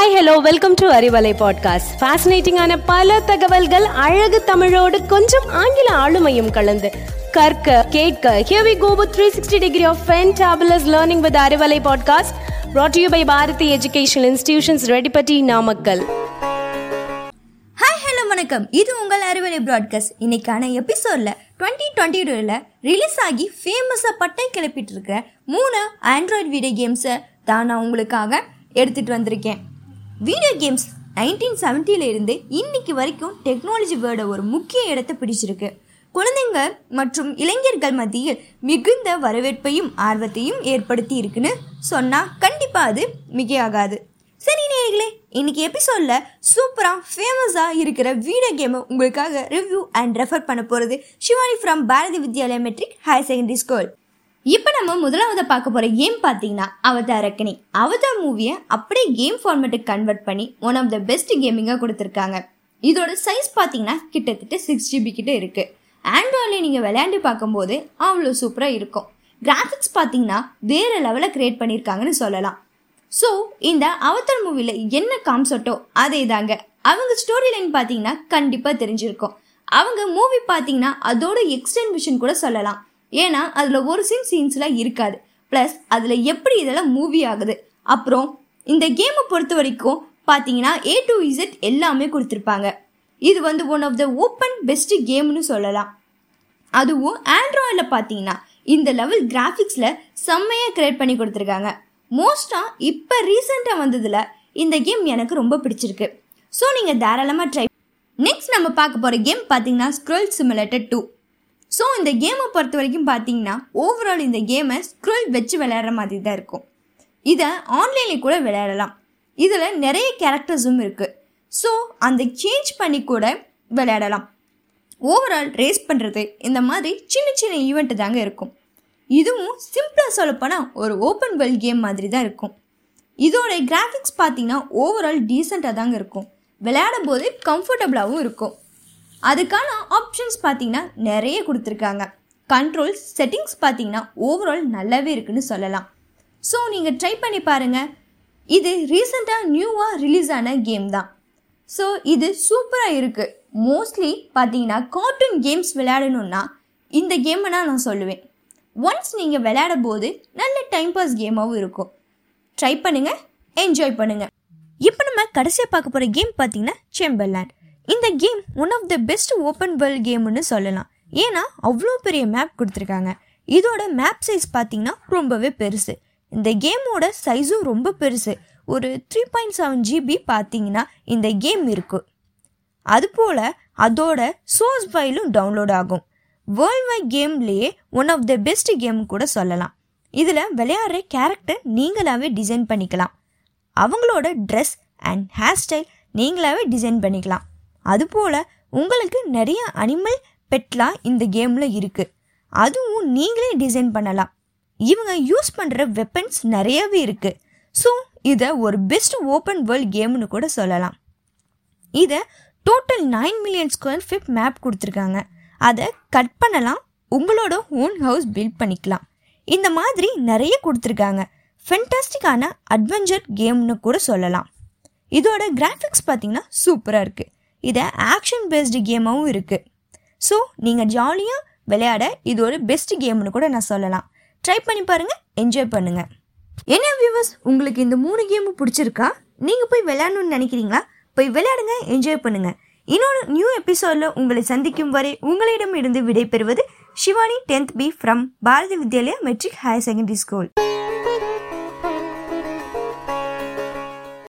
Hi hello welcome to Arivalai podcast ஃபேசினேட்டிங்கான பல தகவல்கள் அழகு தமிழோடு கொஞ்சம் ஆங்கில ஆளுமையும் கலந்து. கற்க கேட்க here we go with 360 degree of fantabulous learning with Arivalai podcast brought to you by Bharathi educational institutions Redipatti Namakkal hi hello வணக்கம். இது உங்கள் அறிவலை ப்ராட்காஸ்ட் இன்னைக்கான எபிசோடில் டுவெண்ட்டி டுவெண்ட்டி டூவில் ரிலீஸ் ஆகி ஃபேமஸாக பட்டை கிளப்பிட்டு இருக்கிற மூணு ஆண்ட்ராய்டு வீடியோ கேம்ஸை தான் நான் உங்களுக்காக எடுத்துகிட்டு வந்திருக்கேன். வீடியோ கேம்ஸ் நைன்டீன் செவன்ட்டிலேருந்து இன்னைக்கு வரைக்கும் டெக்னாலஜி வேர்டை ஒரு முக்கிய இடத்தை பிடிச்சிருக்கு. குழந்தைங்க மற்றும் இளைஞர்கள் மத்தியில் மிகுந்த வரவேற்பையும் ஆர்வத்தையும் ஏற்படுத்தி இருக்குன்னு சொன்னா கண்டிப்பா அது மிகையாகாது. சரி நேர்களே இன்னைக்கு எபிசோட்ல சூப்பரா ஃபேமஸா இருக்கிற வீடியோ கேமை உங்களுக்காக ரிவ்யூ அண்ட் ரெஃபர் பண்ண போறது Sivani from Bharathi Vidyalaya matric higher secondary school இப்போ நம்ம முதலாவது பார்க்க போகிற கேம் பார்த்தீங்கன்னா அவதார் ரக்கனி அவதார் மூவியை அப்படியே கேம் ஃபார்மேட்டுக்கு கன்வெர்ட் பண்ணி ஒன் ஆஃப் த பெஸ்ட் கேமிங்காக கொடுத்துருக்காங்க. இதோட சைஸ் பார்த்தீங்கன்னா கிட்டத்தட்ட சிக்ஸ் ஜிபி கிட்ட இருக்குது ஆண்ட்ராய்டில் நீங்கள் விளையாண்டு பார்க்கும்போது அவ்வளோ சூப்பராக இருக்கும். கிராஃபிக்ஸ் பார்த்தீங்கன்னா வேற லெவலில் க்ரியேட் பண்ணியிருக்காங்கன்னு சொல்லலாம். ஸோ இந்த அவதார் மூவியில் என்ன கான்செப்டோ அதே தாங்க. அவங்க ஸ்டோரி லைன் பார்த்தீங்கன்னா கண்டிப்பாக தெரிஞ்சிருக்கும். அவங்க மூவி பார்த்தீங்கன்னா அதோட எக்ஸ்டென்ட் விஷன் கூட சொல்லலாம். ஏன்னா அதில் ஒரு சிம் சீன்ஸ்லாம் இருக்காது. ப்ளஸ் அதில் எப்படி இதெல்லாம் மூவி ஆகுது? அப்புறம் இந்த கேமை பொறுத்த வரைக்கும் பார்த்தீங்கன்னா ஏ டு இசட் எல்லாமே கொடுத்துருப்பாங்க. இது வந்து one of the open best கேம்னு சொல்லலாம். அதுவும் ஆண்ட்ராய்டில் பார்த்தீங்கன்னா இந்த லெவல் கிராஃபிக்ஸில் செம்மையாக கிரியேட் பண்ணி கொடுத்துருக்காங்க. மோஸ்ட்டாக இப்போ ரீசெண்டாக வந்ததில் இந்த கேம் எனக்கு ரொம்ப பிடிச்சிருக்கு. ஸோ நீங்கள் தாராளமாக ட்ரை நெக்ஸ்ட் நம்ம பார்க்க போகிற கேம் பார்த்தீங்கன்னா ஸ்க்ரோல் சிமுலேட்டர் டூ ஸோ இந்த கேமை பொறுத்த வரைக்கும் பார்த்தீங்கன்னா ஓவரால் இந்த கேமை ஸ்க்ரோல் வச்சு விளையாடுற மாதிரி தான் இருக்கும். இதை ஆன்லைனில் கூட விளையாடலாம். இதில் நிறைய கேரக்டர்ஸும் இருக்குது ஸோ அந்த சேஞ்ச் பண்ணி கூட விளையாடலாம். ஓவரால் ரேஸ் பண்ணுறது இந்த மாதிரி சின்ன சின்ன ஈவெண்ட்டு தாங்க இருக்கும். இதுவும் சிம்பிளாக சொல்லப்போனால் ஒரு ஓப்பன் வேர்ல்ட் கேம் மாதிரி தான் இருக்கும். இதோட கிராஃபிக்ஸ் பார்த்தீங்கன்னா ஓவரால் டீசெண்டாக தாங்க இருக்கும். விளையாடும் போது கம்ஃபர்டபுளாகவும் இருக்கும். அதுக்கான ஆப்ஷன்ஸ் பார்த்தீங்கன்னா நிறைய கொடுத்துருக்காங்க. கண்ட்ரோல்ஸ் செட்டிங்ஸ் பார்த்தீங்கன்னா ஓவரால் நல்லாவே இருக்குன்னு சொல்லலாம். ஸோ நீங்கள் ட்ரை பண்ணி பாருங்கள் இது ரீசெண்டாக நியூவாக ரிலீஸ் ஆன கேம் தான். ஸோ இது சூப்பராக இருக்குது மோஸ்ட்லி பார்த்தீங்கன்னா கார்ட்டூன் கேம்ஸ் விளையாடணுன்னா இந்த கேமை நான் சொல்லுவேன். ஒன்ஸ் நீங்கள் விளையாடும் போது நல்ல டைம் பாஸ் கேமாகவும் இருக்கும். ட்ரை பண்ணுங்கள் என்ஜாய் பண்ணுங்கள் இப்போ நம்ம கடைசியாக பார்க்க போகிற கேம் பார்த்தீங்கன்னா செம்பர்லேண்ட் இந்த game one of the best open world கேம்னு சொல்லலாம். ஏன்னா அவ்வளோ பெரிய மேப் கொடுத்துருக்காங்க. இதோட மேப் சைஸ் பார்த்தீங்கன்னா ரொம்பவே பெருசு. இந்த கேமோட சைஸும் ரொம்ப பெருசு. ஒரு த்ரீ பாயிண்ட் செவன் ஜிபி பார்த்தீங்கன்னா இந்த கேம் இருக்குது அதுபோல் அதோட சோர்ஸ் ஃபைலும் டவுன்லோட் ஆகும். World wide கேம்லேயே one of the best game கூட சொல்லலாம். இதில் விளையாடுற கேரக்டர் நீங்களாகவே டிசைன் பண்ணிக்கலாம். அவங்களோட ட்ரெஸ் அண்ட் ஹேர் ஸ்டைல் நீங்களாகவே டிசைன் பண்ணிக்கலாம். அதுபோல் உங்களுக்கு நிறைய அனிமல் பெட்லாம் இந்த கேமில் இருக்குது அதுவும் நீங்களே டிசைன் பண்ணலாம். இவங்க யூஸ் பண்ணுற வெப்பன்ஸ் நிறையவே இருக்குது ஸோ இதை ஒரு பெஸ்ட் ஓப்பன் வேர்ல்ட் கேம்னு கூட சொல்லலாம். இதை total nine million square feet map கொடுத்துருக்காங்க. அதை கட் பண்ணலாம். உங்களோட ஓன் ஹவுஸ் பில்ட் பண்ணிக்கலாம். இந்த மாதிரி நிறைய கொடுத்துருக்காங்க. ஃபென்டாஸ்டிக்கான அட்வென்ச்சர் கேம்னு கூட சொல்லலாம். இதோட கிராஃபிக்ஸ் பார்த்திங்கன்னா சூப்பராக இருக்குது இதை ஆக்ஷன் பேஸ்டு கேமாகவும் இருக்குது ஸோ நீங்கள் ஜாலியாக விளையாட இது ஒரு பெஸ்ட் கேம்னு கூட நான் சொல்லலாம். ட்ரை பண்ணி பாருங்கள் என்ஜாய் பண்ணுங்கள் என்ன வியூவர்ஸ் உங்களுக்கு இந்த மூணு கேமும் பிடிச்சிருக்கா? நீங்கள் போய் விளையாடணும்னு நினைக்கிறீங்களா? போய் விளையாடுங்க என்ஜாய் பண்ணுங்கள் இன்னொரு நியூ எபிசோடில் உங்களை சந்திக்கும் வரை உங்களிடம் இருந்து விடைபெறுவது Sivani tenth B from Bharathi Vidyalaya matric higher secondary school